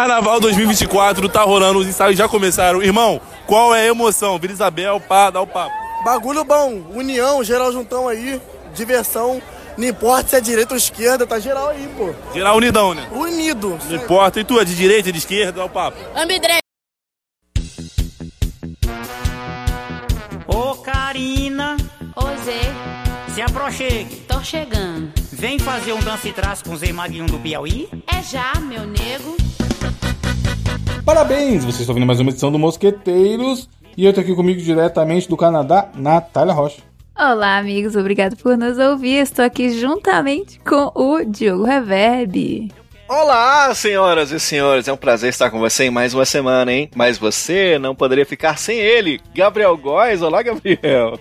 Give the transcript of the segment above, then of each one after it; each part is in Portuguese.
Carnaval 2024 tá rolando, os ensaios já começaram. Irmão, qual é a emoção? Vila Isabel, pá, dá o papo. Bagulho bom, união, geral juntão aí, diversão. Não importa se é direita ou esquerda, tá geral aí, pô. Geral unidão, né? Unido. Não importa. E tu, é de direita, de esquerda, dá o papo. Ambidré. Ô Karina, Ô Zé, se aproxime. tô chegando. Vem fazer um dança e traço com o Zé Maguinho do Piauí? É já, meu nego. Parabéns! Vocês estão vendo mais uma edição do Mosqueteiros. E eu tô aqui comigo diretamente do Canadá, Natália Rocha. Olá, amigos, obrigado por nos ouvir. Estou aqui juntamente com o Diogo Reverb. Olá, senhoras e senhores, é um prazer estar com você em mais uma semana, hein? Mas você não poderia ficar sem ele, Gabriel Góes. Olá, Gabriel.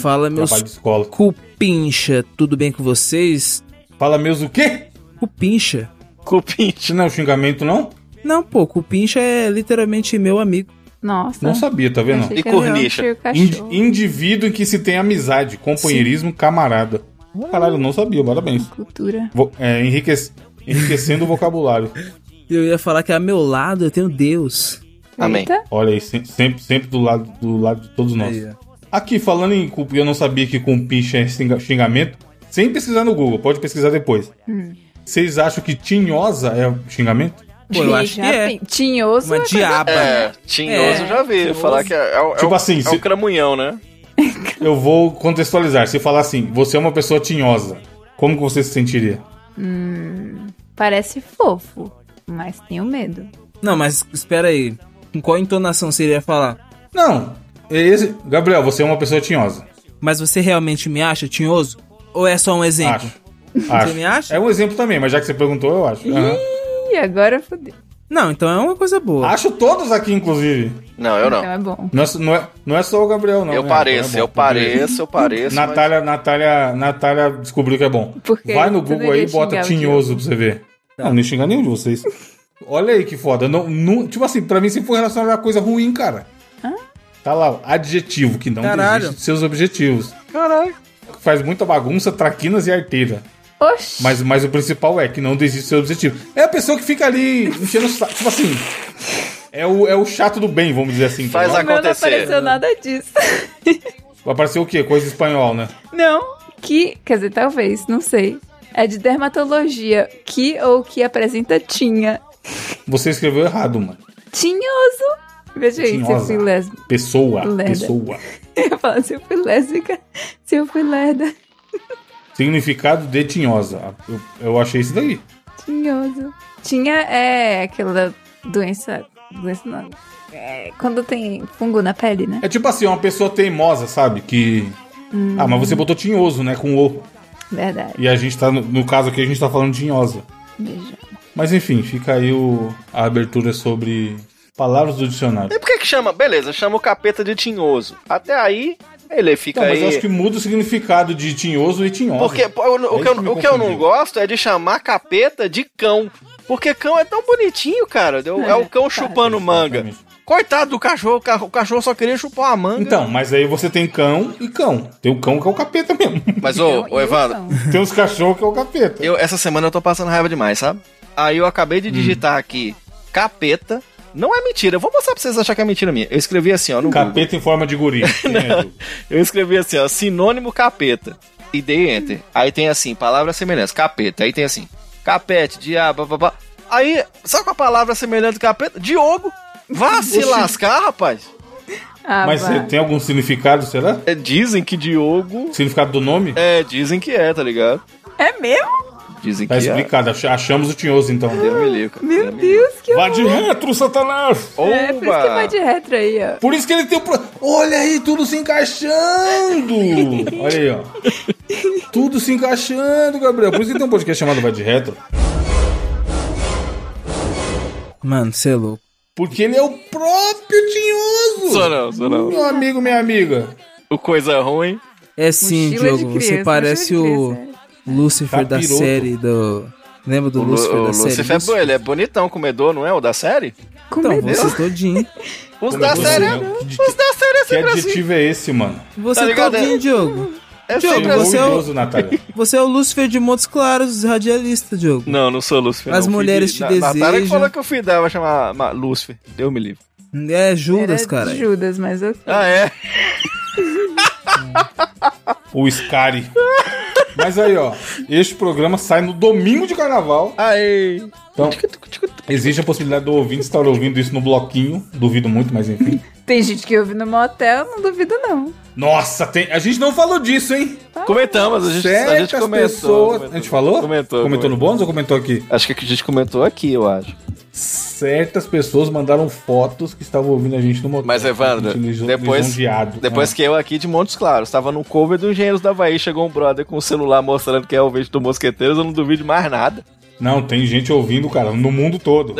Fala, meus Trabalho de escola. cupincha, tudo bem com vocês? Fala meus o quê? Cupincha? Isso não é um xingamento, não? Não, pô, cupincha é literalmente meu amigo. Nossa. Não sabia, tá vendo? E cornicha? cachorro. indivíduo em que se tem amizade, companheirismo, camarada. Caralho, eu não sabia, parabéns. Cultura. Vo- é, enrique- Enriquecendo o vocabulário. Eu ia falar que ao meu lado eu tenho Deus. Amém. Eita. Olha aí, se- sempre, sempre do lado, do lado de todos nós. Aí. Aqui, falando em culpa, eu não sabia que cumpicha é xinga- xingamento. Sem pesquisar no Google, pode pesquisar depois. Vocês acham que tinhosa é xingamento? Pô, eu acho que Já é. tem- Tinhoso. Uma é diaba. É, tinhoso É, já vi. tinhoso. Falar que é, é, o- é Tipo o, assim, é se- o cramunhão, né? Eu vou contextualizar. Se falar assim, você é uma pessoa tinhosa, como que você se sentiria? Parece fofo, mas tenho medo. Não, mas espera aí. Com qual entonação você iria falar? Não, é esse... Gabriel, você é uma pessoa tinhosa. Mas você realmente me acha tinhoso? Ou é só um exemplo? Acho. Acho. me acha? É um exemplo também, mas já que você perguntou, eu acho. Aham. Ih, agora fodeu. Não, então é uma coisa boa. Acho todos aqui, inclusive. Não, eu Então não. é bom. Não é, não é, não é só o Gabriel, não. Eu né? pareço, Então é eu bom. pareço, eu pareço. mas- Natália, Natália, Natália descobriu que é bom. Porque Vai no Google não aí e bota tinhoso pra você ver. Não, nem xingar nenhum de vocês. Olha aí que foda. Não, não- tipo assim, pra mim sempre foi relacionado a coisa ruim, cara. Tá lá, adjetivo, que não Caralho. desiste de seus objetivos. Caralho. Faz muita bagunça, traquinas e arteira. Oxi. Mas, mas o principal é que não desiste de seus objetivos. É a pessoa que fica ali enchendo o saco. Tipo assim. É o, é o chato do bem, vamos dizer assim. Faz entendeu? O meu não acontecer. apareceu nada disso. Vai aparecer o quê? Coisa espanhol, né? Não, que, quer dizer, talvez, não sei. É de dermatologia, que ou que apresenta tinha. Você escreveu errado, mano. Tinhoso. Veja aí se eu fui lésbica. Pessoa. Lerda. Pessoa. Eu falar se eu fui lésbica, se eu fui lerda. Significado de tinhosa. Eu, eu achei isso daí. Tinhoso. Tinha é aquela doença. Doença não. É, quando tem fungo na pele, né? É tipo assim, uma pessoa teimosa, sabe? Que. Ah, mas você botou tinhoso, né? Com o. Verdade. E a gente tá. No, no caso aqui, a gente tá falando de tinhosa. Beijo. Mas enfim, fica aí o, a abertura sobre palavras do dicionário. E por que que chama? Beleza, chama o capeta de tinhoso. Até aí, ele fica Então, mas aí... acho que muda o significado de tinhoso e tinhosa. Porque eu- É o, que eu, o que eu não gosto é de chamar capeta de cão. Porque cão é tão bonitinho, cara. É, o- é o cão chupando manga. Coitado do cachorro, o ca- o cachorro só queria chupar uma manga. Então, mas aí você tem cão e cão. Tem o cão que é o capeta mesmo. Mas, ô, ô o Evandro, tem os cachorros que é o capeta. eu, essa semana eu tô passando raiva demais, sabe? Aí eu acabei Hum. de digitar aqui capeta. Não é mentira, eu vou mostrar pra vocês acharem que é mentira minha. Eu escrevi assim, ó, no Google. Capeta em forma de guri. É? Eu escrevi assim, ó, sinônimo capeta. E dei enter. Aí tem assim, palavra semelhante, capeta. Aí tem assim, capete, diabo, babá. Aí, sabe qual a palavra semelhante do capeta? Diogo. Vá se lascar, rapaz. Ah, Mas eh, tem algum significado, será? É, dizem que Diogo. Significado do nome? É, dizem que é, tá ligado? É mesmo? Dizem Tá que é. explicado. ach- Achamos o tinhoso, então. Deus me livre, cara. Meu Deus, que Vá de retro, Satanás! É, por isso que vai de retro aí, ó. Por isso que ele tem o. Pro... Olha aí, tudo se encaixando! Olha aí, ó. Tudo se encaixando, Gabriel. Por isso que tem um podcast chamado Vai de Retro. Mano, você é louco. Porque ele é o próprio tinhoso! Sou não, sou não. Meu amigo, minha amiga. O coisa ruim. É sim, Mochila Diogo. Você parece o Lucifer da série do. Lembra do O, Lu- Lucifer o da série? Lucifer é bom, ele é bonitão, comedor, não é? O da série? Então, Comedor. você todinho. Os Como é da você, série. né? Que- Os da série é Que sempre assim. adjetivo é esse, mano? Você Tá ligado, todinho, é? Diogo. É Diogo, sempre você é o- Natália. Você é o Lúcifer de Montes Claros, radialista, Diogo. Não, não sou Lúcifer. As não. mulheres Filho te Na- Natália que desejam. falou que o filho dela vai chamar ma- Lúcifer. Deu me livre. É Judas, Era cara. Judas, mas eu... Ah, é? O Scary. Mas aí, ó, este programa sai no domingo de carnaval. Aê. Então, existe a possibilidade do ouvinte estar ouvindo isso no bloquinho. Duvido muito, mas enfim. Tem gente que ouve no motel, não duvido não. Nossa, tem... a gente não falou disso, hein? Comentamos, a gente, a gente comentou. pessoas. comentou. A gente falou? Comentou. Comentou no bônus ou comentou aqui? Acho que a gente comentou aqui, eu acho. Certas pessoas mandaram fotos que estavam ouvindo a gente no motel. Mas, Evandro, liso- depois, lisonjeado. depois Ah. que eu aqui de Montes Claros estava no cover do Engenheiros da Havaí, chegou um brother com o celular mostrando que é o vídeo do Mosqueteiros, eu não duvido mais nada. Não, tem gente ouvindo, cara, no mundo todo.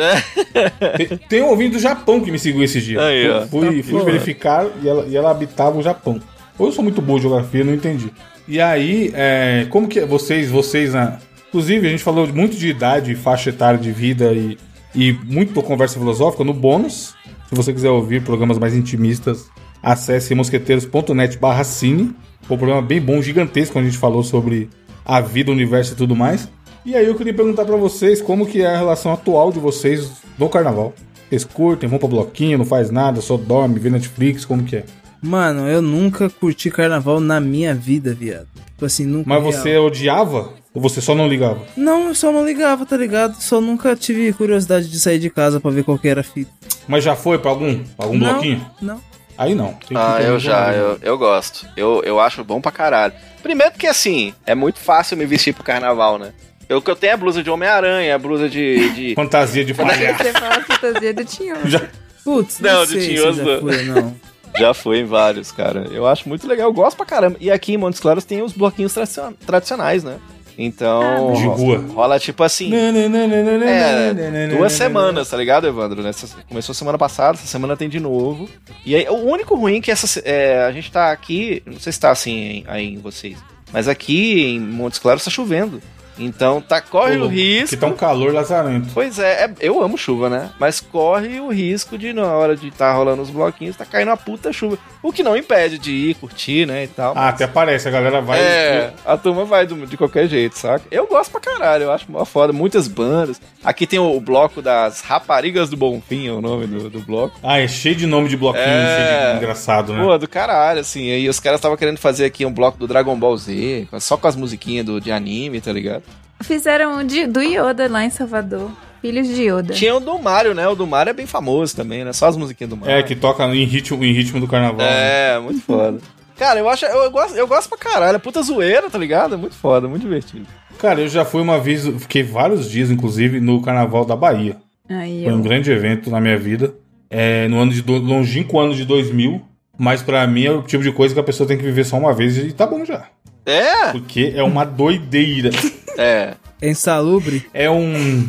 tem, tem um ouvinte do Japão que me seguiu esses dias. Aí, ó. Fui, fui verificar e ela, e ela habitava o Japão. Ou eu sou muito boa de geografia, não entendi. E aí, é, como que é- vocês, vocês, na... inclusive a gente falou muito de idade, faixa etária de vida e, e muito por conversa filosófica no bônus. Se você quiser ouvir programas mais intimistas, acesse mosqueteiros.net barra cine. Foi um programa bem bom, gigantesco, onde a gente falou sobre a vida, o universo e tudo mais. E aí eu queria perguntar pra vocês como que é a relação atual de vocês no carnaval. Vocês curtem, vão pra bloquinho, não faz nada, só dorme, vê Netflix, como que é? Mano, eu nunca curti carnaval na minha vida, viado. Tipo assim, nunca. Mas real. você odiava? Ou você só não ligava? Não, eu só não ligava, tá ligado? Só nunca tive curiosidade de sair de casa pra ver qual que era a fita. Mas já foi pra algum, algum não, bloquinho? Não. Aí não. Tem que Ah, eu já, eu, eu gosto. Eu, eu acho bom pra caralho. Primeiro porque, assim, é muito fácil me vestir pro carnaval, né? Eu que eu tenho é blusa de Homem-Aranha, blusa de... de... Fantasia de palhaço. Você fala fantasia do Tinhoso. já, Putz, Não, não, de sei se tinhoso já foi, não. Já foi em vários, cara. Eu acho muito legal, eu gosto pra caramba. E aqui em Montes Claros tem os bloquinhos tradicion- tradicionais, né? Então. De rua. Rola tipo assim. É, duas semanas, tá ligado, Evandro? Nessa, começou semana passada, essa semana tem de novo. E aí, o único ruim é que essa, é, a gente tá aqui, não sei se tá assim aí em vocês, mas aqui em Montes Claros tá chovendo. Então tá, corre o risco. Que tá um calor lazarento. Pois é, é- eu amo chuva, né? Mas corre o risco de, na hora de estar rolando os bloquinhos, tá caindo uma puta chuva. O que não impede de ir, curtir, né? E tal. Ah, até parece, a galera vai. É, a turma vai do- de qualquer jeito, saca? Eu gosto pra caralho, eu acho mó foda. Muitas bandas. Aqui tem o, o bloco das Raparigas do Bonfim, é o nome do, do bloco. Ah, é cheio de nome de bloquinho, É. cheio de engraçado, né? Pô, do caralho, assim. Aí os caras estavam querendo fazer aqui um bloco do Dragon Ball Z, só com as musiquinhas do, de anime, tá ligado? Fizeram um de, do Yoda lá em Salvador. Filhos de Yoda. Tinha o do Mario, né? O do Mario é bem famoso também, né? Só as musiquinhas do Mario. É, que toca em ritmo, em ritmo do carnaval. né? É, muito foda. Cara, eu acho, eu, gosto, eu gosto pra caralho. É puta zoeira, tá ligado? É muito foda, muito divertido. Cara, eu já fui uma vez, fiquei vários dias, inclusive, no carnaval da Bahia. Aí Foi um eu... grande evento na minha vida. É, no ano de do, longínquo ano de 2000. Mas pra mim é o tipo de coisa que a pessoa tem que viver só uma vez e tá bom já. É? Porque é uma doideira. É. É insalubre? É um.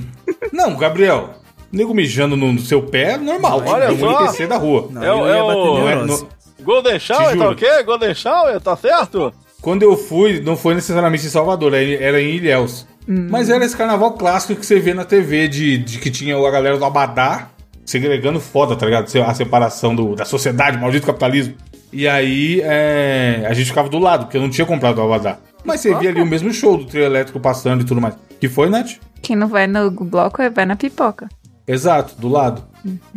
Não, Gabriel. Nego mijando no, no seu pé é normal. Olha é um só. NPC da rua. Não, É o- é o- Não é- não- Golden Shower, tá juro. ok? Golden Shower, tá certo? Quando eu fui, não foi necessariamente em Salvador, era era em Ilhéus. Mas era esse carnaval clássico que você vê na TV de, de que tinha a galera do Abadá segregando foda, tá ligado? A separação do, da sociedade, maldito capitalismo. E aí é, a gente ficava do lado, porque eu não tinha comprado o Abadá. Mas você via ali o mesmo show do trio elétrico passando e tudo mais. Que foi, Nath? Quem não vai no bloco é vai na pipoca. Exato, do lado.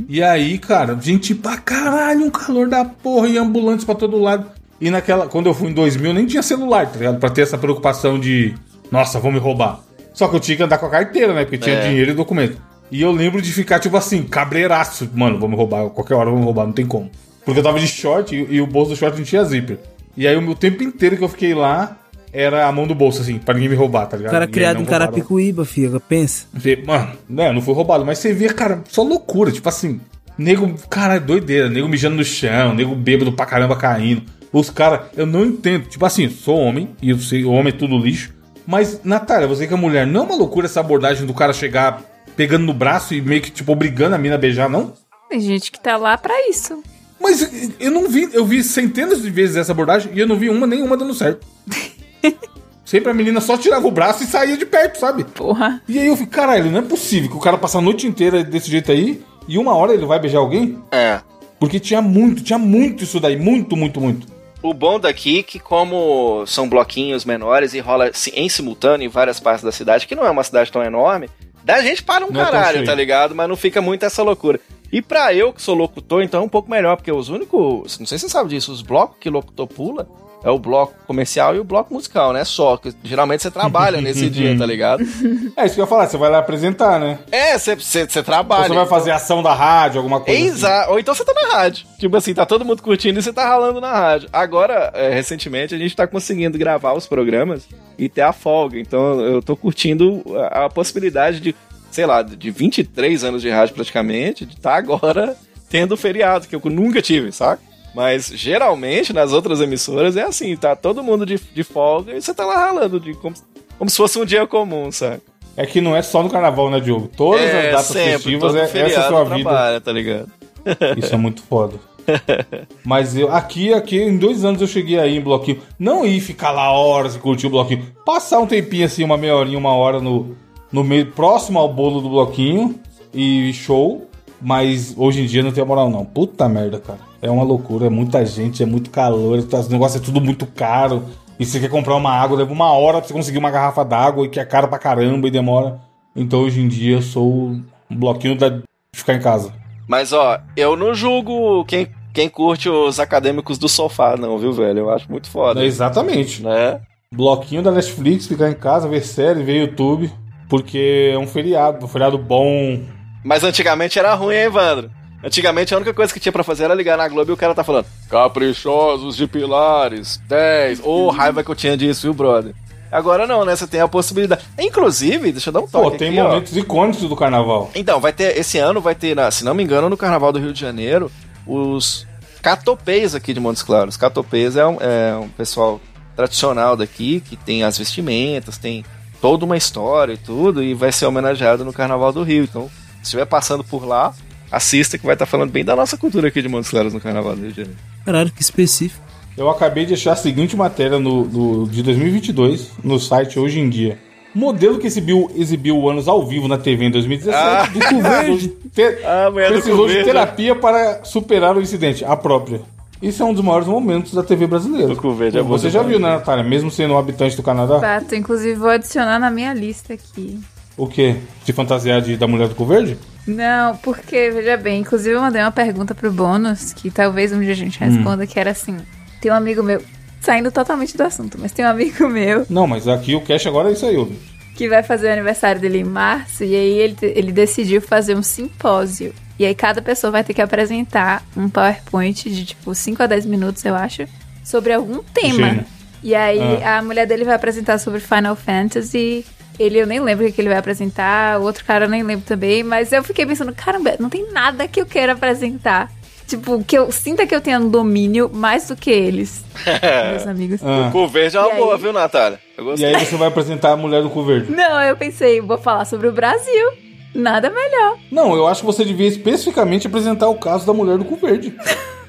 E aí, cara, gente pra caralho, um calor da porra e ambulantes pra todo lado. E naquela, quando eu fui em 2000, nem tinha celular, tá ligado? Pra ter essa preocupação de, nossa, vão me roubar. Só que eu tinha que andar com a carteira, né? Porque tinha É. dinheiro e documento. E eu lembro de ficar, tipo assim, cabreiraço. Mano, vão me roubar, qualquer hora vão me roubar, não tem como. Porque eu tava de short e, e o bolso do short não tinha zíper. E aí o meu tempo inteiro que eu fiquei lá era a mão do bolso, assim, pra ninguém me roubar, tá ligado? O cara aí criado em roubaram. Carapicuíba, filho, pensa. Você- Mano, né, não foi roubado, mas você via, cara, só loucura. Tipo assim, nego, cara, doideira, nego mijando no chão, nego bêbado pra caramba caindo. Os caras, eu não entendo. Tipo assim, sou homem, e eu sei, homem é tudo lixo. Mas, Natália, você que é mulher, não é uma loucura essa abordagem do cara chegar pegando no braço e meio que, tipo, obrigando a mina a beijar, não? Tem gente que tá lá pra isso. Mas eu não vi, eu vi centenas de vezes essa abordagem e eu não vi uma nenhuma dando certo. Sempre a menina só tirava o braço e saía de perto, sabe? Porra. E aí eu fico, caralho, não é possível que o cara passa a noite inteira desse jeito aí e uma hora ele vai beijar alguém? É. Porque tinha muito, tinha muito isso daí, muito, muito, muito. O bom daqui é que como são bloquinhos menores e rola em simultâneo em várias partes da cidade, que não é uma cidade tão enorme, da gente para um Não é caralho, tá ligado? Mas não fica muito essa loucura. E pra eu que sou locutor, então é um pouco melhor, porque os únicos, não sei se você sabe disso, os blocos que locutor pula é o bloco comercial e o bloco musical, né? Só que geralmente você trabalha nesse dia, tá ligado? É isso que eu ia falar, você vai lá apresentar, né? É, você, você, você Ou trabalha. você vai fazer ação da rádio, alguma coisa assim. Exato. Ou então você tá na rádio. Tipo assim, tá todo mundo curtindo e você tá ralando na rádio. Agora, é, recentemente, a gente tá conseguindo gravar os programas e ter a folga. Então eu tô curtindo a, a possibilidade de, sei lá, de 23 anos de rádio praticamente, de estar agora tendo feriado, que eu nunca tive, saca? Mas geralmente nas outras emissoras é assim, tá todo mundo de, de folga e você tá lá ralando, de, como, como se fosse um dia comum, saca? É que não é só no carnaval, né, Diogo? Todas as datas festivas, todo é, essa é a sua vida. trabalha, tá ligado? Isso é muito foda. Mas eu, aqui, aqui, em dois anos eu cheguei aí em bloquinho. Não ir ficar lá horas e curtir o bloquinho. Passar um tempinho assim, uma meia horinha, uma hora no, no meio, próximo ao bolo do bloquinho e show. Mas hoje em dia não tem moral, não. Puta merda, cara. É uma loucura, é muita gente, é muito calor, os negócios é tudo muito caro. E você quer comprar uma água, leva uma hora pra você conseguir uma garrafa d'água e que é caro pra caramba e demora. Então hoje em dia eu sou um bloquinho da, de ficar em casa. Mas ó, eu não julgo quem, quem curte os acadêmicos do sofá, não, viu, velho? Eu acho muito foda. É, exatamente. Né? Bloquinho da Netflix, ficar em casa, ver série, ver YouTube. Porque é um feriado, um feriado bom. Mas antigamente era ruim, hein, Evandro? Antigamente a única coisa que tinha pra fazer era ligar na Globo e o cara tá falando Caprichosos de Pilares, 10. Ô, raiva que eu tinha disso, viu, brother? Agora não, né? Você tem a possibilidade. Inclusive, deixa eu dar um toque Pô, tem aqui, ó. momentos icônicos do carnaval. Então, vai ter. Esse ano vai ter, se não me engano, no Carnaval do Rio de Janeiro, os catopês aqui de Montes Claros. Catopês é um, é um pessoal tradicional daqui, que tem as vestimentas, tem toda uma história e tudo, e vai ser homenageado no Carnaval do Rio. Então, estiver passando por lá, assista que vai estar falando bem da nossa cultura aqui de Montes Claros no Carnaval do Rio de Janeiro. Caralho, que específico. Eu acabei de achar a seguinte matéria no, no- de 2022 no site Hoje em Dia. Modelo que exibiu, exibiu Anos ao vivo na TV em 2017 Ah. verde te- Ah, precisou de verde. terapia para superar o incidente, a própria. Isso é um dos maiores momentos da TV brasileira. O cu verde é Você já viu, né, Natália? Mesmo sendo um habitante do Canadá, Fato, inclusive vou adicionar na minha lista aqui. O quê? De fantasiar de, da mulher do cu verde? Não, porque, veja bem, inclusive eu mandei uma pergunta pro bônus, que talvez um dia a gente responda, que era assim: tem um amigo meu, saindo totalmente do assunto, mas tem um amigo meu Não, mas aqui o cash agora é isso aí, ouvinte. que vai fazer o aniversário dele em março, e aí ele, ele decidiu fazer um simpósio. E aí cada pessoa vai ter que apresentar um PowerPoint de tipo 5 a 10 minutos, eu acho, sobre algum tema. Gênio. E aí a mulher dele vai apresentar sobre Final Fantasy. Ele eu nem lembro o que ele vai apresentar, o outro cara eu nem lembro também, mas eu fiquei pensando, caramba, não tem nada que eu queira apresentar. Tipo, que eu sinta que eu tenha um domínio mais do que eles, meus amigos. Ah. Cu verde é uma E aí? boa, viu, Natália? Eu E aí você vai apresentar a mulher do cu verde. Não, eu pensei, vou falar sobre o Brasil. Nada melhor. Não, eu acho que você devia especificamente apresentar o caso da mulher do cu verde.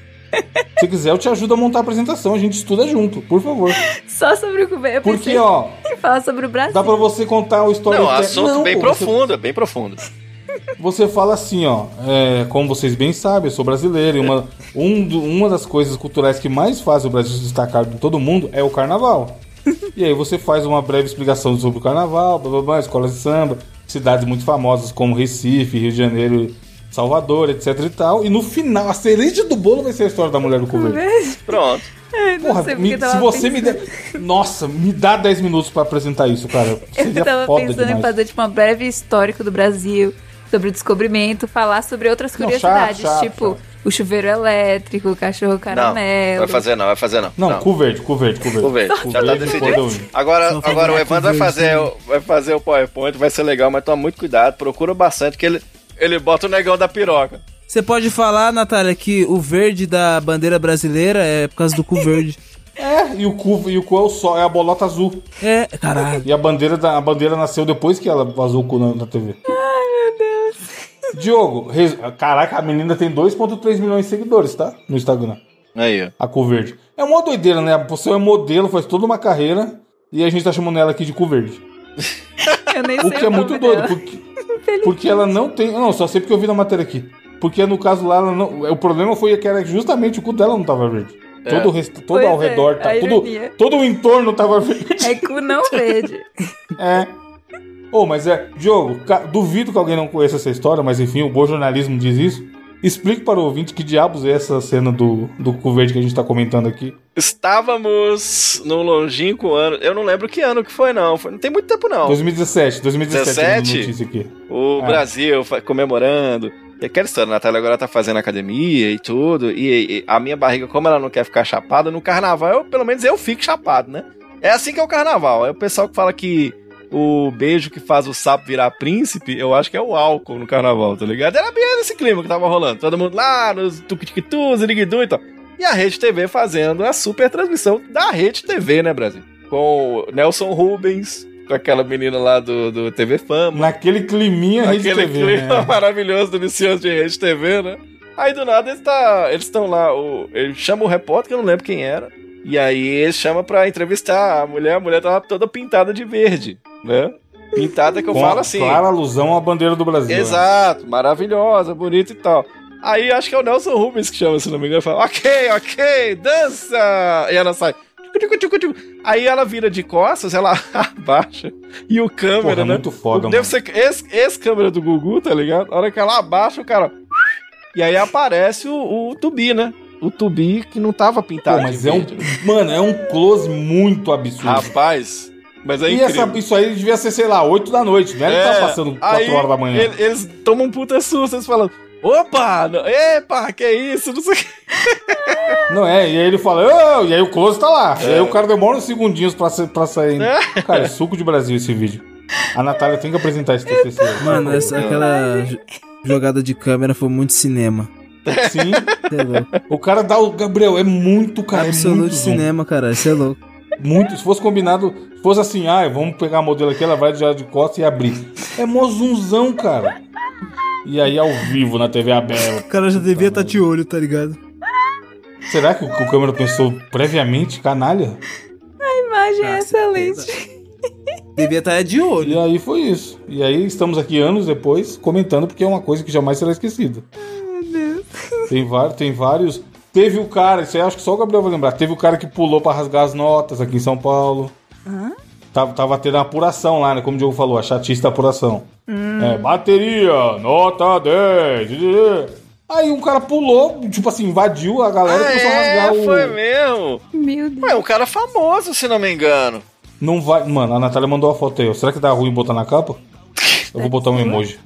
Se quiser, eu te ajudo a montar a apresentação. A gente estuda junto, por favor. Só sobre o. Eu Porque, ó, em falar sobre o Brasil. dá pra você contar o história. Não, assunto bem pô, profundo, é bem profundo. Você, você fala assim, ó. é, como vocês bem sabem, eu sou brasileiro. E uma, um do- uma das coisas culturais que mais faz o Brasil se destacar de todo mundo é o carnaval. E aí você faz uma breve explicação sobre o carnaval, blá, blá, blá, escolas de samba, cidades muito famosas como Recife, Rio de Janeiro, Salvador, etc e tal. E no final, a cereja do bolo vai ser a história da mulher do verde. Pronto. Ai, não Porra, me- se você me pensando. der. Nossa, me dá 10 minutos pra apresentar isso, cara. Seria Eu tava foda pensando em demais. fazer tipo uma breve histórico do Brasil, sobre o descobrimento, falar sobre outras Não, curiosidades, chato, chato, tipo chato. o chuveiro elétrico, o cachorro Não, caramelo. vai fazer não, vai fazer não. Não, cu verde, cu verde, cu verde. Cu verde, já tá decidido. Agora, agora o Evandro vai fazer, vai fazer o PowerPoint, vai ser legal, mas toma muito cuidado, procura bastante que ele, ele bota o negão da piroca. Você pode falar, Natália, que o verde da bandeira brasileira é por causa do cu verde. É, e o cu, e o cu é o sol, é a bolota azul. É, caralho. E a bandeira, da, a bandeira nasceu depois que ela vazou o cu na, na TV. Ai, meu Deus. Diogo, res- caraca, a menina tem 2,3 milhões de seguidores, tá? No Instagram. Aí, ó. A cu verde. É uma doideira, né? Você é modelo, faz toda uma carreira e a gente tá chamando ela aqui de cu verde. Eu nem O sei que é nome muito doido, dela. porque, porque ela não tem. Não, só sei porque eu vi na matéria aqui. Porque no caso lá, ela não, o problema foi que era justamente o cu dela não tava verde. Todo, o resto, todo Pois ao é, redor, tá, tudo, todo o entorno tava verde. É cu não verde. É. Ô, mas é. Diogo, ca- duvido que alguém não conheça essa história, mas enfim, o bom jornalismo diz isso. Explique para o ouvinte que diabos é essa cena do, do cu verde que a gente tá comentando aqui. Estávamos num longínquo ano. Eu não lembro que ano que foi, não. Foi- não tem muito tempo, não. 2017, 2017 17? a notícia aqui. O É. Brasil comemorando. E aquela história, a Natália agora tá fazendo academia e tudo. E, e a minha barriga, como ela não quer ficar chapada, no carnaval, eu, pelo menos eu fico chapado, né? É assim que é o carnaval. É o pessoal que fala que o beijo que faz o sapo virar príncipe, eu acho que é o álcool no carnaval, tá ligado? Era bem nesse clima que tava rolando. Todo mundo lá, nos tucutictu, ziriguidu e tal. E a Rede TV fazendo a super transmissão da Rede TV, né, Brasil? Com o Nelson Rubens, com aquela menina lá do, do TV Fama. Naquele climinha Rede Aquele TV, clima né? maravilhoso do Vicioso de Rede TV, né? Aí do nada eles tá, eles estão lá, o, ele chama o repórter, que eu não lembro quem era. E aí ele chama pra entrevistar a mulher, a mulher tava toda pintada de verde, né? Pintada que eu Com falo assim. Clara alusão à bandeira do Brasil. né? Exato, maravilhosa, bonita e tal. Aí acho que é o Nelson Rubens que chama, se não me engano, fala, ok, ok, dança! E ela sai. Aí ela vira de costas, ela abaixa. E o câmera, Porra, é né? muito foda, Deve mano. ser esse, esse câmera do Gugu, tá ligado? A hora que ela abaixa, o cara. E aí aparece o, o Tubi, né? O Tubi que não tava pintado. Pô, mas é um. né? Mano, é um close muito absurdo. Rapaz, mas é e essa, isso aí devia ser, sei lá, 8 da noite, não era que tá passando 4 aí horas da manhã. ele- eles tomam um puta susto, eles falam, opa, não- epa, que isso, não sei o que. Não é, e aí ele fala, "Ô", e aí o close tá lá. E aí o cara demora uns segundinhos pra, pra sair. Cara, é suco de Brasil esse vídeo. A Natália tem que apresentar esse TCC. Mano, essa, aquela jo- jogada de câmera foi muito cinema. Sim, Cê é louco. o cara dá o. Gabriel, é muito, cara. É Absoluto muito zoom. cinema, cara. Isso é louco. Muito. Se fosse combinado, fosse assim, ah, vamos pegar a modelo aqui, ela vai já de costas e abrir. É mó zoomzão, cara. E aí, ao vivo, na TV aberta. O cara já devia estar de olho, tá ligado? Será que o, o câmera pensou previamente, canalha? A imagem é excelente. Devia estar de olho. E aí foi isso. E aí estamos aqui anos depois comentando porque é uma coisa que jamais será esquecida. Tem, vários, tem vários. Teve o cara, isso aí acho que só o Gabriel vai lembrar. Teve o cara que pulou pra rasgar as notas aqui em São Paulo. Tava, tava tendo a apuração lá, né? Como o Diogo falou, a chatice da apuração. É, bateria, nota 10. Aí um cara pulou, tipo assim, invadiu a galera e começou a é, rasgar o. foi mesmo. Meu Deus. Ué, um cara famoso, se não me engano. Não vai. Mano, a Natália mandou a foto aí. Será que dá ruim botar na capa? Eu vou botar um emoji.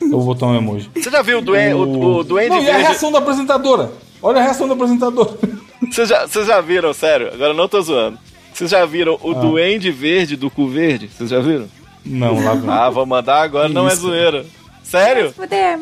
Eu vou botar um emoji. Você já viu o, duen, o, o Duende Não, e a Verde? reação da apresentadora? Olha a reação da apresentadora. Vocês já, vocês já viram, sério? Agora não tô zoando. Vocês já viram o Ah. Duende Verde do Cu Verde? Vocês já viram? Não, lá vem. Ah, vou mandar agora, Que não é isso? zoeira. Sério? Fuder.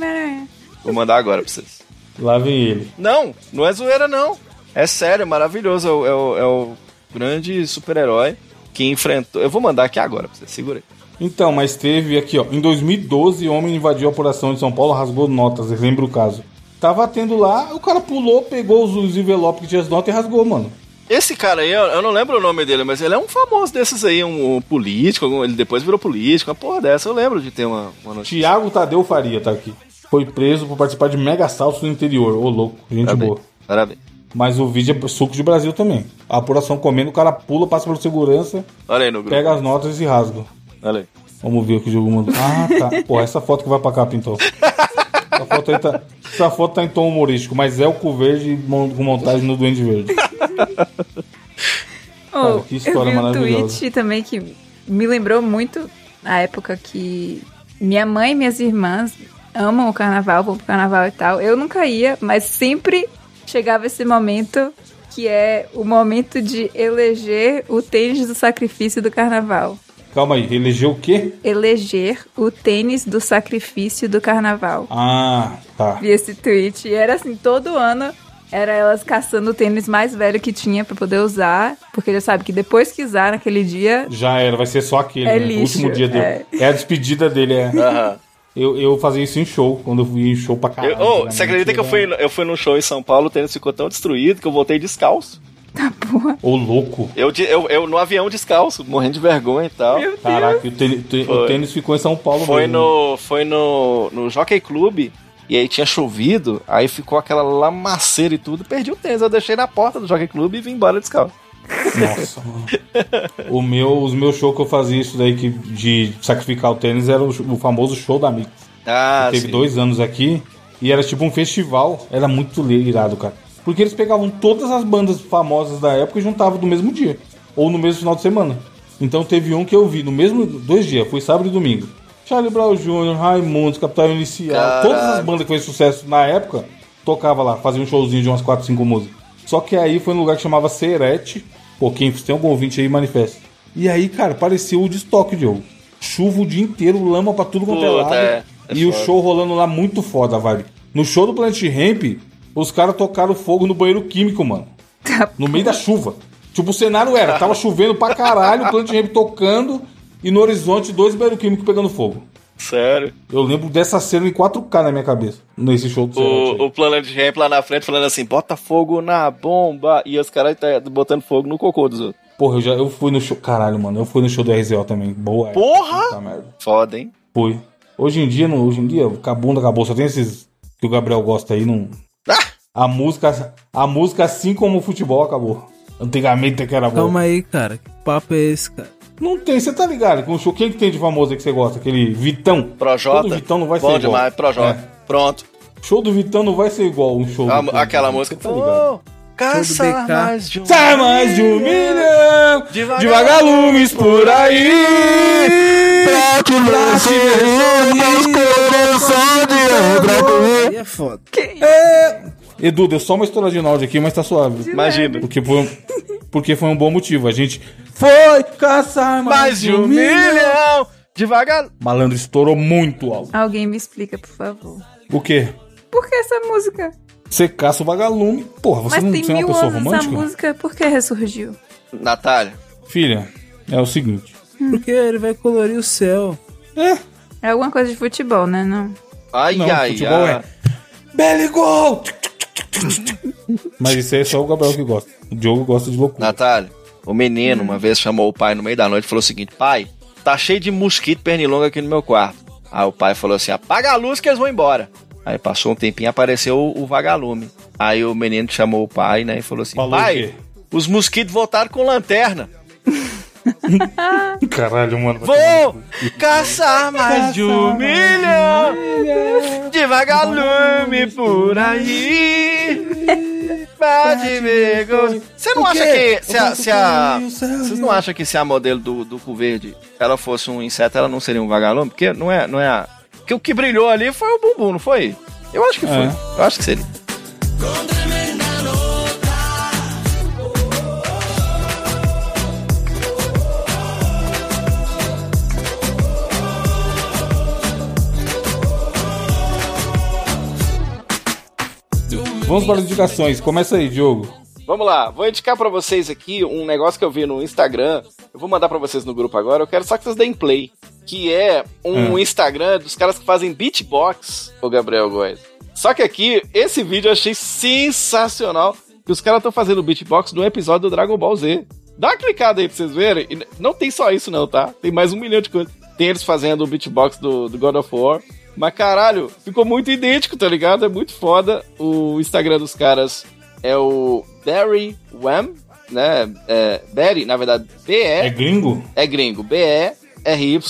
Vou mandar agora pra vocês. Lá vem ele. Não, não é zoeira, não. É sério, é maravilhoso. É o, é o- é o grande super-herói que enfrentou. Eu vou mandar aqui agora pra vocês, segura aí. Então, mas teve aqui, ó. Em 2012, homem invadiu a apuração de São Paulo, rasgou notas. Lembra o caso? Tava tendo lá, o cara pulou, pegou os, os envelopes que tinha as notas e rasgou, mano. Esse cara aí, eu, eu não lembro o nome dele, mas ele é um famoso desses aí, um, um político. algum- Ele depois virou político, uma porra dessa. Eu lembro de ter uma, uma notícia. Tiago Tadeu Faria tá aqui. Foi preso por participar de mega assaltos no interior. Ô, louco, gente Parabéns. boa. Parabéns. Mas o vídeo é suco de Brasil também. A apuração comendo, o cara pula, passa por segurança, Olha aí no grupo. pega as notas e rasga. Olha aí. Vamos ver o que o jogo mandou. Ah, tá. Pô, essa foto que vai pra capa, então. Essa foto, tá, essa foto tá em tom humorístico, mas é o cu verde com montagem no Duende Verde. Cara, Oh, que história eu vi um tweet também que me lembrou muito a época que minha mãe e minhas irmãs amam o carnaval, vão pro carnaval e tal. Eu nunca ia, mas sempre chegava esse momento que é o momento de eleger o tênis do sacrifício do carnaval. Calma aí, elegeu o quê? Eleger o tênis do sacrifício do carnaval. Ah, tá. Vi esse tweet e era assim, todo ano era elas caçando o tênis mais velho que tinha pra poder usar, porque já sabe que depois que usar naquele dia, Já era, vai ser só aquele, É né? lixo, o último dia dele. é. É. a despedida dele, é. Aham. Eu, eu fazia isso em show, quando eu fui em show pra Eu- caralho. Ô, antigamente, você acredita que eu fui, eu fui num show em São Paulo, o tênis ficou tão destruído que eu voltei descalço. tá porra. Ô, louco. Eu, eu, eu no avião descalço, morrendo de vergonha e tal. Meu Caraca, o tênis, o tênis ficou em São Paulo Foi mesmo. no, foi no, no Jockey Club E aí tinha chovido, aí ficou aquela lamaceira e tudo, perdi o tênis. Eu deixei na porta do Jockey Club e vim embora descalço. Nossa, mano. O meu, os meus shows que eu fazia isso daí que, de sacrificar o tênis era o, o famoso show da Mix. Ah, Teve dois anos aqui e era tipo um festival. Era muito irado, cara. Porque eles pegavam todas as bandas famosas da época e juntavam do mesmo dia. Ou no mesmo final de semana. Então teve um que eu vi no mesmo. Dois dias, foi sábado e domingo. Charlie Brown Jr., Raimundos, Capital Inicial. Caralho. Todas as bandas que fez sucesso na época tocava lá, fazia um showzinho de umas 4, 5 músicas. Só que aí foi num lugar que chamava Serete. Pô, quem se tem algum ouvinte aí, manifesta. E aí, cara, parecia o de estoque, Diogo. Chuva o dia inteiro, lama pra tudo quanto é Puta, lado. é. É e o foda. show rolando lá muito foda, a vibe. No show do Planet Ramp, os caras tocaram fogo no banheiro químico, mano. No meio da chuva. Tipo, o cenário era, tava chovendo pra caralho, o Planet Ramp tocando e no horizonte dois banheiros químicos pegando fogo. Sério. Eu lembro dessa cena em 4K na minha cabeça, nesse show do. O, o Planet Ramp lá na frente falando assim, bota fogo na bomba. E os caras tá botando fogo no cocô dos outros. Porra, eu já eu fui no show. Caralho, mano, eu fui no show do RZO também. Boa. Porra! Puta merda. Foda, hein? Fui. Hoje em dia, não, hoje em dia, a bunda acabou. Só tem esses que o Gabriel gosta aí. Não... Ah! A música, a música, assim como o futebol, acabou. Antigamente que era bom. Calma aí, cara. Que papo é esse, cara? Não tem, você tá ligado? Com o show, quem que tem de famoso aí que você gosta? Aquele Vitão. Projota. Show do Vitão não vai Bom ser igual. demais, Projota. É. Pronto. Show do Vitão não vai ser igual um show. A- do- aquela música. Tá ligado? Oh, caça mais de um. Sai mais de um milhão de vagalumes por aí Pra te Aí é foda. Edu, deu só uma estouradinha no áudio aqui, mas tá suave. Imagina. Porque foi, um, porque foi um bom motivo. A gente foi caçar mais, Mais de um milhão de vagalumes. Malandro estourou muito alto. Alguém me explica, por favor. O quê? Por que essa música? Você caça o vagalume. Porra, você Mas não tem você é uma pessoa anos essa romântica? música, por que ressurgiu? Natália. Filha, é o seguinte. Porque ele vai colorir o céu. É, É alguma coisa de futebol, né? Não. Ai, não, ai, futebol ai. é. Belly Gol! Mas isso aí é só o Gabriel que gosta. O Diogo gosta de loucura. Natália, o menino uma vez chamou o pai no meio da noite e falou o seguinte: Pai, tá cheio de mosquito pernilongo aqui no meu quarto. Aí o pai falou assim: apaga a luz que eles vão embora. Aí passou um tempinho apareceu o, o vagalume. Aí o menino chamou o pai, né, e falou assim: Falou Pai, os mosquitos voltaram com lanterna. Caralho, mano. Vou caçar mais de um milhão de vagalume por aí. Ver. gosto. Você não acha que se a, se a- vocês não acham que se a modelo do, do cu verde ela fosse um inseto, ela não seria um vagalume? Porque não é, não é a. Porque o que brilhou ali foi o bumbum, não foi? Eu acho que foi. É. Eu acho que seria. Vamos para as indicações. Começa aí, Diogo. Vamos lá, vou indicar pra vocês aqui um negócio que eu vi no Instagram. Eu vou mandar pra vocês no grupo agora. Eu quero só que vocês deem play. Que é um Ah. Instagram dos caras que fazem beatbox, o Gabriel Góes. Só que aqui, esse vídeo eu achei sensacional. Que os caras estão fazendo beatbox no episódio do Dragon Ball Z. Dá uma clicada aí pra vocês verem. E não tem só isso, não, tá? Tem mais um milhão de coisas. Tem eles fazendo o beatbox do, do God of War. Mas caralho, ficou muito idêntico, tá ligado? É muito foda. O Instagram dos caras é o Barry Wham, né? É, Barry, na verdade, É B-E, gringo? é gringo.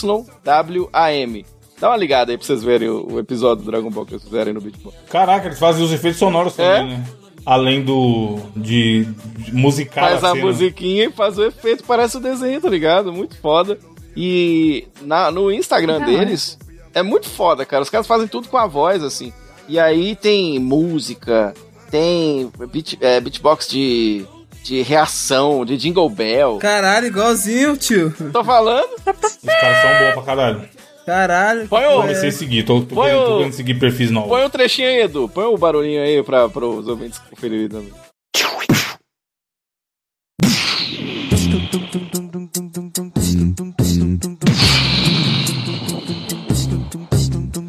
B-E-R-Y-W-A-M. Dá uma ligada aí pra vocês verem o, o episódio do Dragon Ball que eles fizeram aí no beatbox. Caraca, eles fazem os efeitos sonoros também, É? né? Além do. de, de musical. faz a cena. musiquinha e faz o efeito, parece o desenho, tá ligado? Muito foda. E na, no Instagram deles é muito foda, cara. Os caras fazem tudo com a voz, assim. E aí tem música, tem beat, é, beatbox de, de reação, de jingle bell. Caralho, igualzinho, tio. Tô falando? Os caras são bons pra caralho. Caralho. Põe o- Comecei a seguir, tô, tô, Põe querendo, tô o- querendo seguir perfis novos. Põe um trechinho aí, Edu. Põe o barulhinho aí pra, os ouvintes conferirem também.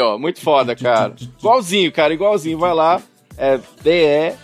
ó, muito foda, cara. Igualzinho, cara, igualzinho. Vai lá, é B-E-R-Y-W-A-M.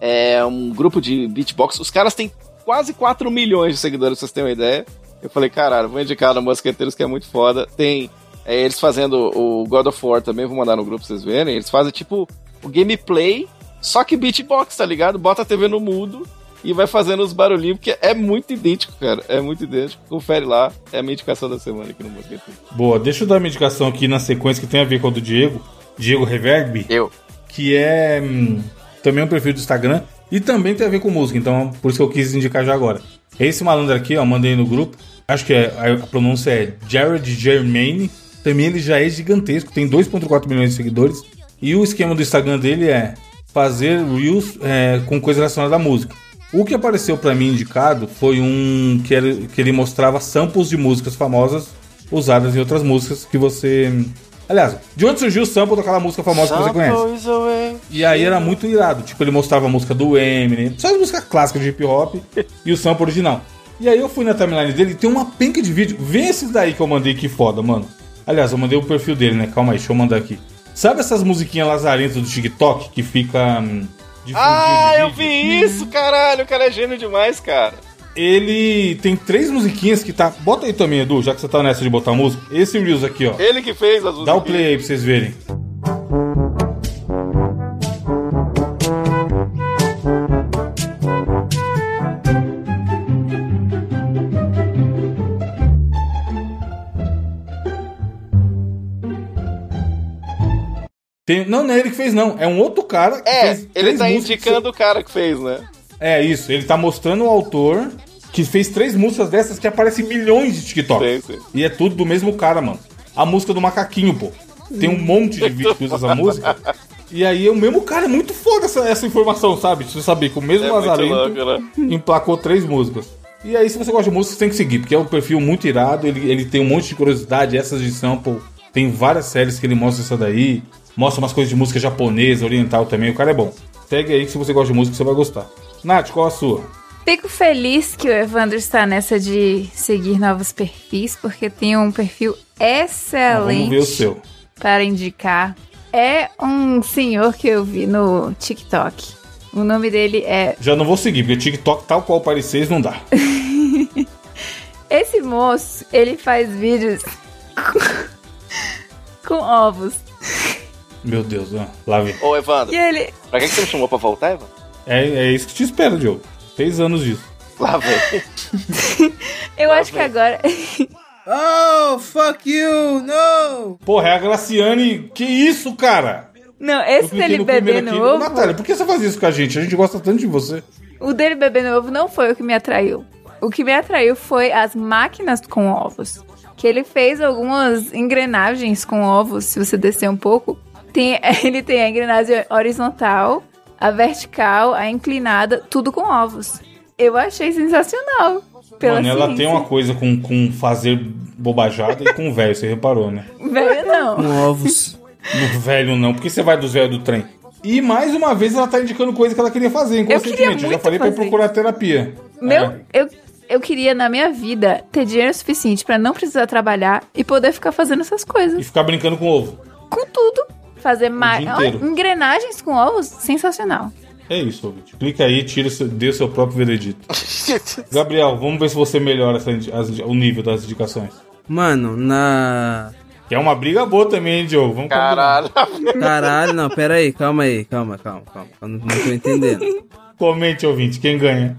É um grupo de beatbox. Os caras têm quase 4 milhões de seguidores, vocês terem uma ideia. Eu falei, caralho, vou indicar no Mosqueteiros que é muito foda. Tem é, eles fazendo o God of War também, vou mandar no grupo pra vocês verem. Eles fazem tipo o gameplay, só que beatbox, tá ligado? Bota a TV no mudo e vai fazendo os barulhinhos, porque é muito idêntico, cara. É muito idêntico. Confere lá, é a minha indicação da semana aqui no Mosqueteiros. Boa, deixa eu dar uma indicação aqui na sequência que tem a ver com a do Diego, Diego Reverb, Eu. que é hum, também um perfil do Instagram e também tem a ver com música, então por isso que eu quis indicar já agora. Esse malandro aqui, ó, mandei no grupo, acho que é, a pronúncia é Jared Germain, também ele já é gigantesco, tem 2.4 milhões de seguidores e o esquema do Instagram dele é fazer reels é, com coisa relacionada à música. O que apareceu pra mim indicado foi um que, era, que ele mostrava samples de músicas famosas usadas em outras músicas que você. Aliás, de onde surgiu o sample daquela música famosa que você conhece? E aí era muito irado. Tipo, ele mostrava a música do Eminem, só as músicas clássicas de hip hop e o sample original. E aí eu fui na timeline dele e tem uma penca de vídeo. Vê esses daí que eu mandei que foda, mano. Aliás, eu mandei o perfil dele, né? Calma aí, deixa eu mandar aqui. Sabe essas musiquinhas lazarentas do TikTok que fica. hum, Ah, eu vi isso, caralho. O cara é gênio demais, cara. Ele tem três musiquinhas que tá. Bota aí também, Edu, já que você tá nessa de botar música. Esse Reels aqui, ó. Ele que fez as Dá o play aí pra vocês verem. Tem- não, não é ele que fez, não. É um outro cara que É, fez ele tá indicando o cara que fez, né? É isso, ele tá mostrando o autor que fez três músicas dessas que aparecem em milhões de TikTok. Sim, sim. E é tudo do mesmo cara, mano. A música do macaquinho, pô. Tem um monte de vídeo que usa essa música. E aí o mesmo cara é muito foda essa, essa informação, sabe? Você saber que o mesmo É Lazarento louco, né? emplacou três músicas. E aí, se você gosta de música, você tem que seguir, porque é um perfil muito irado, ele, ele tem um monte de curiosidade, essas de sample. Tem várias séries que ele mostra isso daí. Mostra umas coisas de música japonesa, oriental também. O cara é bom. Segue aí que se você gosta de música, você vai gostar. Nath, qual a sua? Fico feliz que o Evandro está nessa de seguir novos perfis, porque tem um perfil excelente Vamos ver o seu. para indicar. É um senhor que eu vi no TikTok. O nome dele é. Já não vou seguir, porque TikTok tal qual parecer não dá. Esse moço, ele faz vídeos com ovos. Meu Deus, ó, lá vem. Ô, Evandro, E ele. pra que que você me chamou pra voltar, Evandro? É, é isso que te espera, Diogo. Seis anos disso. Lá, velho. Eu Lá acho que vem. agora. Oh, fuck you, no! Porra, é a Graciane. Que isso, cara? Não, Eu esse dele no bebê primeiro aqui. novo. Natália, por que você faz isso com a gente? A gente gosta tanto de você. O dele bebê novo não foi o que me atraiu. O que me atraiu foi as máquinas com ovos. Que ele fez algumas engrenagens com ovos, se você descer um pouco. Tem, ele tem a engrenagem horizontal, a vertical, a inclinada, tudo com ovos. Eu achei sensacional. Pela Mano, ela tem uma coisa com, com fazer bobajada e com velho, você reparou, né? Velho não. Com ovos. No velho não, porque você vai dos velhos do trem. E mais uma vez ela tá indicando coisa que ela queria fazer queria inconscientemente. Eu, já muito falei pra ir fazer. procurar terapia. Meu, É. eu, eu queria na minha vida ter dinheiro suficiente pra não precisar trabalhar e poder ficar fazendo essas E coisas. ficar brincando com ovo. Com tudo. Fazer mais. inteiro. engrenagens com ovos, sensacional. É isso, ouvinte. Clica aí, tira, seu- dê o seu próprio veredito. Gabriel, vamos ver se você melhora essa as- o nível das indicações. Mano, na. Que é uma briga boa também, hein, Diogo? Vamos Caralho. Caralho, não, pera aí, calma aí, calma, calma, calma. Eu não, não tô entendendo. combinar. Comente, ouvinte, quem ganha.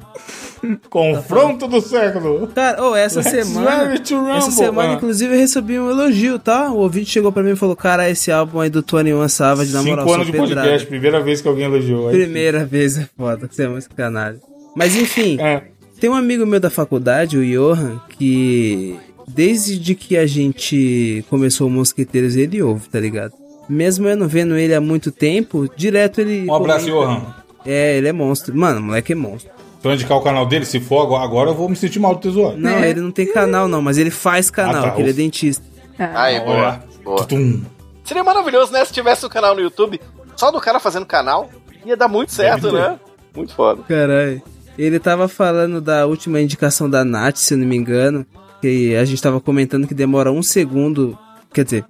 Confronto do século. Cara, ô, essa Let's semana. Essa semana, Ah. inclusive, eu recebi um elogio, tá? O ouvinte chegou pra mim e falou: Cara, esse álbum aí do Tony One Savage, na moral, Cinco anos de pedrada. podcast, primeira vez que alguém elogiou. Aí- Primeira vez é foda, você é muito canalha. Mas enfim, É. tem um amigo meu da faculdade, o Johan, que desde que a gente começou o Mosqueteiros, ele ouve, tá ligado? Mesmo eu não vendo ele há muito tempo, direto ele. Um abraço. Johan. É, ele é monstro. Mano, o moleque é monstro. Pra indicar o canal dele, se for agora, agora eu vou me sentir mal de ter zoado. Não, ele não tem canal, não, mas ele faz canal, Ah, tá, que ele é dentista. Aí, boa. Boa. Tutum. Seria maravilhoso, né? Se tivesse um canal no YouTube, só do cara fazendo canal, ia dar muito certo, Deve ter. né? Muito foda. Caralho. Ele tava falando da última indicação da Nath, se eu não me engano. Que a gente tava comentando que demora um segundo quer dizer,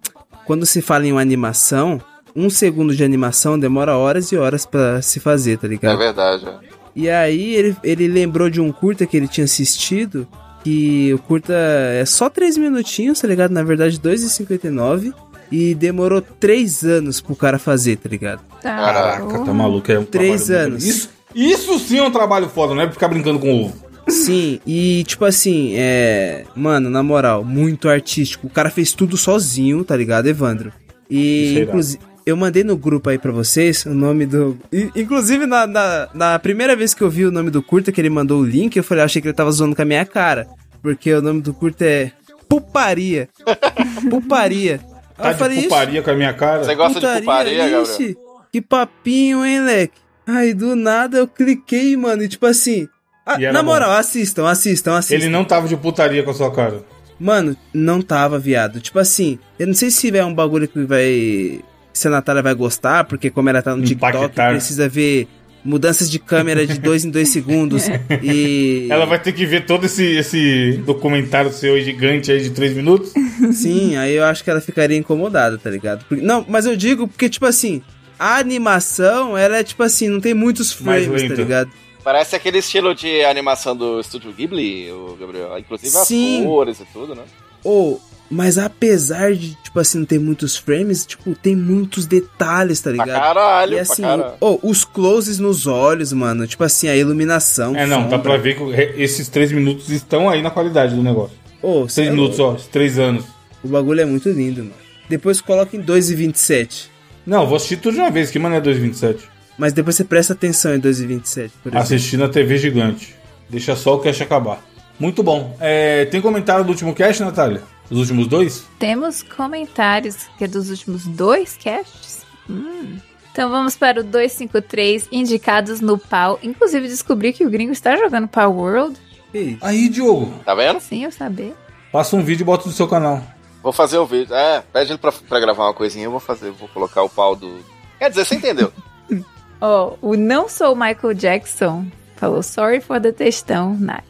quando se fala em uma animação, um segundo de animação demora horas e horas pra se fazer, tá É ligado? verdade. é. E aí ele, ele lembrou de um curta que ele tinha assistido, que o curta é só 3 minutinhos, tá ligado? Na verdade, 2,59. E demorou 3 anos pro cara fazer, tá ligado? Tá. Caraca, tá maluco. É um Três trabalho muito- anos. Isso, isso sim é um trabalho foda, não é ficar brincando com ovo. Sim, e tipo assim, é. Mano, na moral, muito artístico. O cara fez tudo sozinho, tá ligado, Evandro? É E, irado. inclusive, eu mandei no grupo aí pra vocês o nome do. I- Inclusive, na, na, na primeira vez que eu vi o nome do curta, que ele mandou o link, eu falei, eu achei que ele tava zoando com a minha cara. Porque o nome do curta é. Puparia. Puparia. Aí Tá eu falei, de "Ixi, puparia com a minha cara. Você gosta de puparia, Gabriel? ixi, Que papinho, hein, leque? Aí do nada eu cliquei, mano, e tipo assim. ah, E era na bom. moral, assistam, assistam, assistam. Ele não tava de putaria com a sua cara. Mano, não tava, viado. Tipo assim, eu não sei se é um bagulho que vai. Se a Natália vai gostar, porque como ela tá no TikTok, Impactar. precisa ver mudanças de câmera de dois em dois segundos. E. Ela vai ter que ver todo esse, esse documentário seu gigante aí de 3 minutos. Sim, aí eu acho que ela ficaria incomodada, tá ligado? Porque- não, mas eu digo porque, tipo assim, a animação, ela é tipo assim, não tem muitos frames, tá ligado? Parece aquele estilo de animação do Estúdio Ghibli, o Gabriel. Inclusive as Sim. cores e tudo, né? Ou, mas apesar de, tipo assim, não ter muitos frames, tipo, tem muitos detalhes, tá Pra ligado? caralho, E pra assim, caralho. oh, os closes nos olhos, mano. Tipo assim, a iluminação. É, não, dá sombra. pra ver que esses 3 minutos estão aí na qualidade do negócio. 3 cê é minutos, ó, 3 anos. O bagulho é muito lindo, mano. Depois coloca em 2,27. Não, vou assistir tudo de uma vez, que mano é 2,27. Mas depois você presta atenção em 2,27, por exemplo. Assistindo a TV gigante. Deixa só o cash acabar. Muito bom. É, tem comentário do último cast, Natália? Os últimos dois? Temos comentários que é dos últimos dois casts. Hum. Então vamos para o 253, indicados no pau. Inclusive descobri que o gringo está jogando Power World. Ei, Aí, Diogo, Tá vendo? Sem eu saber. passa um vídeo e bota no seu canal. Vou fazer o vídeo. É, pede ele pra, pra gravar uma coisinha, eu vou fazer. Vou colocar o pau do. Quer dizer, você entendeu? Ó, o Não Sou Michael Jackson falou sorry for the textão, Nath.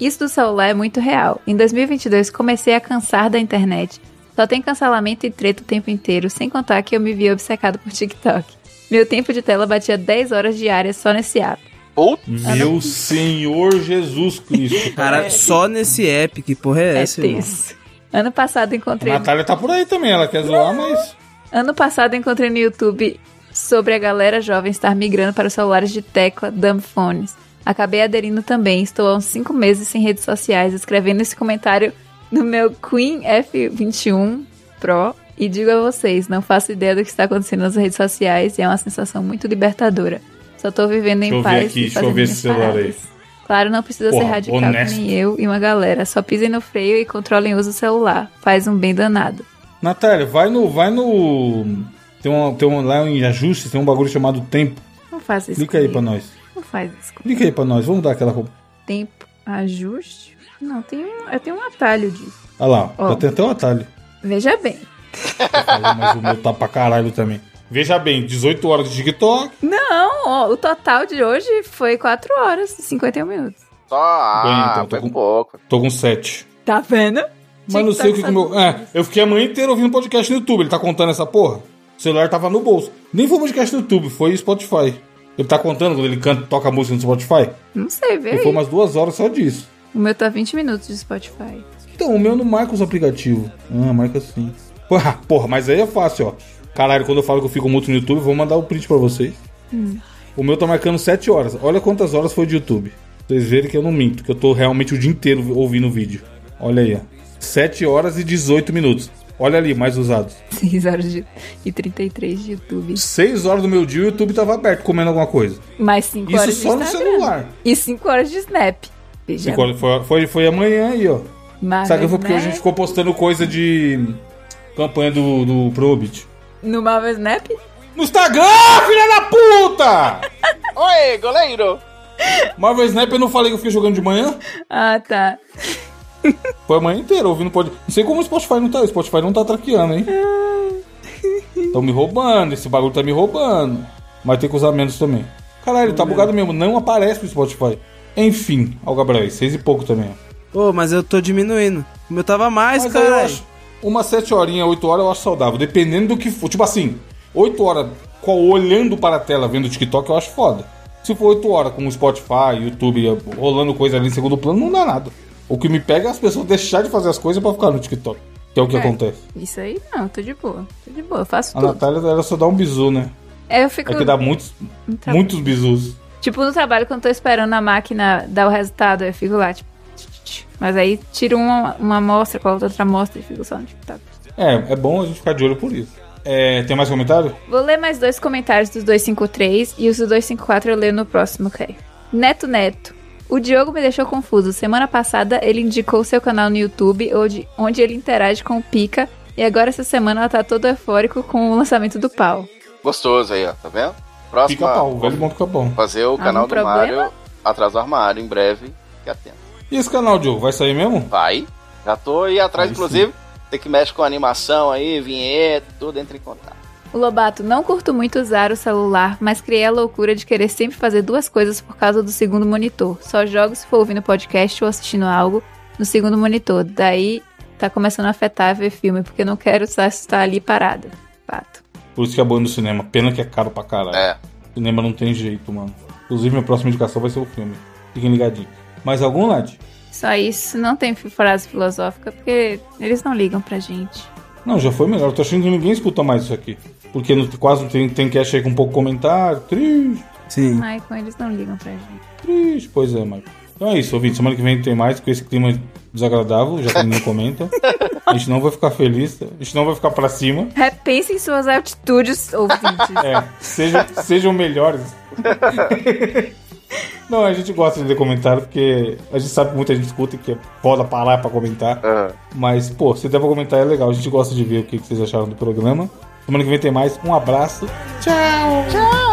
Isso do celular é muito real. Em 2022 comecei a cansar da internet. Só tem cancelamento e treta o tempo inteiro, sem contar que eu me vi obcecado por TikTok. Meu tempo de tela batia 10 horas diárias só nesse app. Meu Senhor Jesus Cristo. cara, só nesse app, que porra é, É essa, tenso. Ano passado A encontrei Natália tá por aí também, ela quer zoar, mas. Ano passado encontrei no YouTube sobre a galera jovem estar migrando para os celulares de tecla dumb phones. Acabei aderindo também, estou há uns 5 meses sem redes sociais, escrevendo esse comentário no meu Queen F21 Pro e digo a vocês, não faço ideia do que está acontecendo nas redes sociais e é uma sensação muito libertadora. Só tô vivendo Deixa eu em ver paz aqui, e deixa eu fazendo ver esse celular aí. paradas. Claro, não precisa Porra, ser radical honesto. nem eu e uma galera. Só pisem no freio e controlem o uso do celular. Faz um bem danado. Natália, vai no. Vai no. Tem um, tem um lá em ajustes, tem um bagulho chamado tempo. Não faz isso. Clica aí pra nós. Não faz isso. Clica aí pra nós, vamos dar aquela roupa. Tempo, ajuste. Não, tem um, eu tenho um atalho disso. Olha lá, Ó. já tem até o atalho. Veja bem. Mas o meu tá pra caralho também. Veja bem, 18 horas de TikTok. Não, ó, o total de hoje foi 4 horas e 51 minutos. só. Ah, Bem, então, tô com- pouco. Tô com 7. Tá vendo? Mas não sei o que, que o meu. É, eu fiquei a manhã inteira ouvindo podcast no YouTube. Ele tá contando essa porra? O celular tava no bolso. Nem foi podcast no YouTube, foi Spotify. Ele tá contando quando ele canta, toca música no Spotify? Não sei, E foi umas duas horas só disso. O meu tá 20 minutos de Spotify. Então, o meu não marca os aplicativos. Ah, marca sim. Porra, porra, mas aí é fácil, ó. Caralho, quando eu falo que eu fico muito no YouTube, vou mandar o print pra vocês. O meu tá marcando 7 horas. Olha quantas horas foi de YouTube. Vocês verem que eu não minto, que eu tô realmente o dia inteiro ouvindo o vídeo. Olha aí, ó. 7 horas e 18 minutos. Olha ali, mais usados. 6 horas de, e 33 de YouTube. 6 horas do meu dia o YouTube tava aberto comendo alguma coisa. Mais 5 Isso horas de só no celular. E 5 horas de Snap. Cinco horas- Foi, foi, foi amanhã aí, ó. Marvel Sabe que foi porque a gente ficou postando coisa de campanha do, do Probit. No Marvel Snap? No Instagram, filha da puta! Oi, goleiro! Marvel Snap eu não falei que eu fiquei jogando de manhã? Ah, tá. Foi a manhã inteira ouvindo pode. Não sei como o Spotify não tá. O Spotify não tá traqueando, hein? Tão me roubando, esse bagulho tá me roubando. Mas tem que usar menos também. Caralho, tá bugado mesmo. Não aparece no Spotify. Enfim, ó, Gabriel, seis e pouco também. ó. Ô, mas eu tô diminuindo. O meu tava mais, Mas acho. Umas 7 horinhas, 8 horas eu acho saudável. Dependendo do que for. Tipo assim, 8 horas co- olhando para a tela vendo o TikTok eu acho foda. Se for 8 horas com o Spotify, YouTube, rolando coisa ali em segundo plano, não dá nada. O que me pega é as pessoas deixar de fazer as coisas pra ficar no TikTok. Que é o que É. acontece. Isso aí não, tô de boa. Tô de boa, faço A tudo. Natália era só dar um bisu, né? É, eu fico. É que dá muitos, tra- muitos bisus. Tipo, no trabalho, quando eu tô esperando a máquina dar o resultado, eu fico lá, tipo. Mas aí tiro uma, uma amostra a outra amostra e fico só no TikTok. É, é bom a gente ficar de olho por isso. É, tem mais comentário? Vou ler mais dois comentários dos 253 e os do 254 eu leio no próximo, ok? Neto Neto. O Diogo me deixou confuso. Semana passada ele indicou seu canal no YouTube, onde, onde ele interage com o Pica, e agora essa semana ela tá todo eufórico com o lançamento do pau. Gostoso aí, ó, tá vendo? Próxima, Fica pau, velho bom fica bom. fazer o canal do problema? Mario atrás do armário em breve. Fique atento. E esse canal, Diogo, vai sair mesmo? Vai. Já tô aí atrás, Aí inclusive. Tem que mexe com animação aí, vinheta, tudo entra em contato. O Lobato, não curto muito usar o celular, mas criei a loucura de querer sempre fazer duas coisas por causa do segundo monitor. Só jogo se for ouvindo podcast ou assistindo algo no segundo monitor. Daí tá começando a afetar ver filme, porque não quero só estar ali parada. Fato. Por isso que é bom ir no cinema. Pena que é caro pra caralho. É. Cinema não tem jeito, mano. Inclusive, minha próxima indicação vai ser o filme. Fiquem ligadinhos. Mais algum, Lad? Só isso, não tem frase filosófica, porque eles não ligam pra gente. Não, já foi melhor. Eu tô achando que ninguém escuta mais isso aqui. Porque não- quase não tem, tem cast aí com um pouco comentário. Triste, Sim. Ai, com eles não ligam pra gente. triste. Pois é, Marco. Então é isso, ouvinte. Semana que vem tem mais com esse clima desagradável, já que ninguém comenta. A gente não vai ficar feliz, a gente não vai ficar pra cima. Repensem suas atitudes, ouvintes. É, sejam, sejam melhores. Não, a gente gosta de ler comentário porque a gente sabe que muita gente escuta e que é foda parar pra comentar. Aham. Mas, pô, se der pra comentar é legal. A gente gosta de ver o que vocês acharam do programa. Semana que vem tem mais. Um abraço. Tchau! Tchau!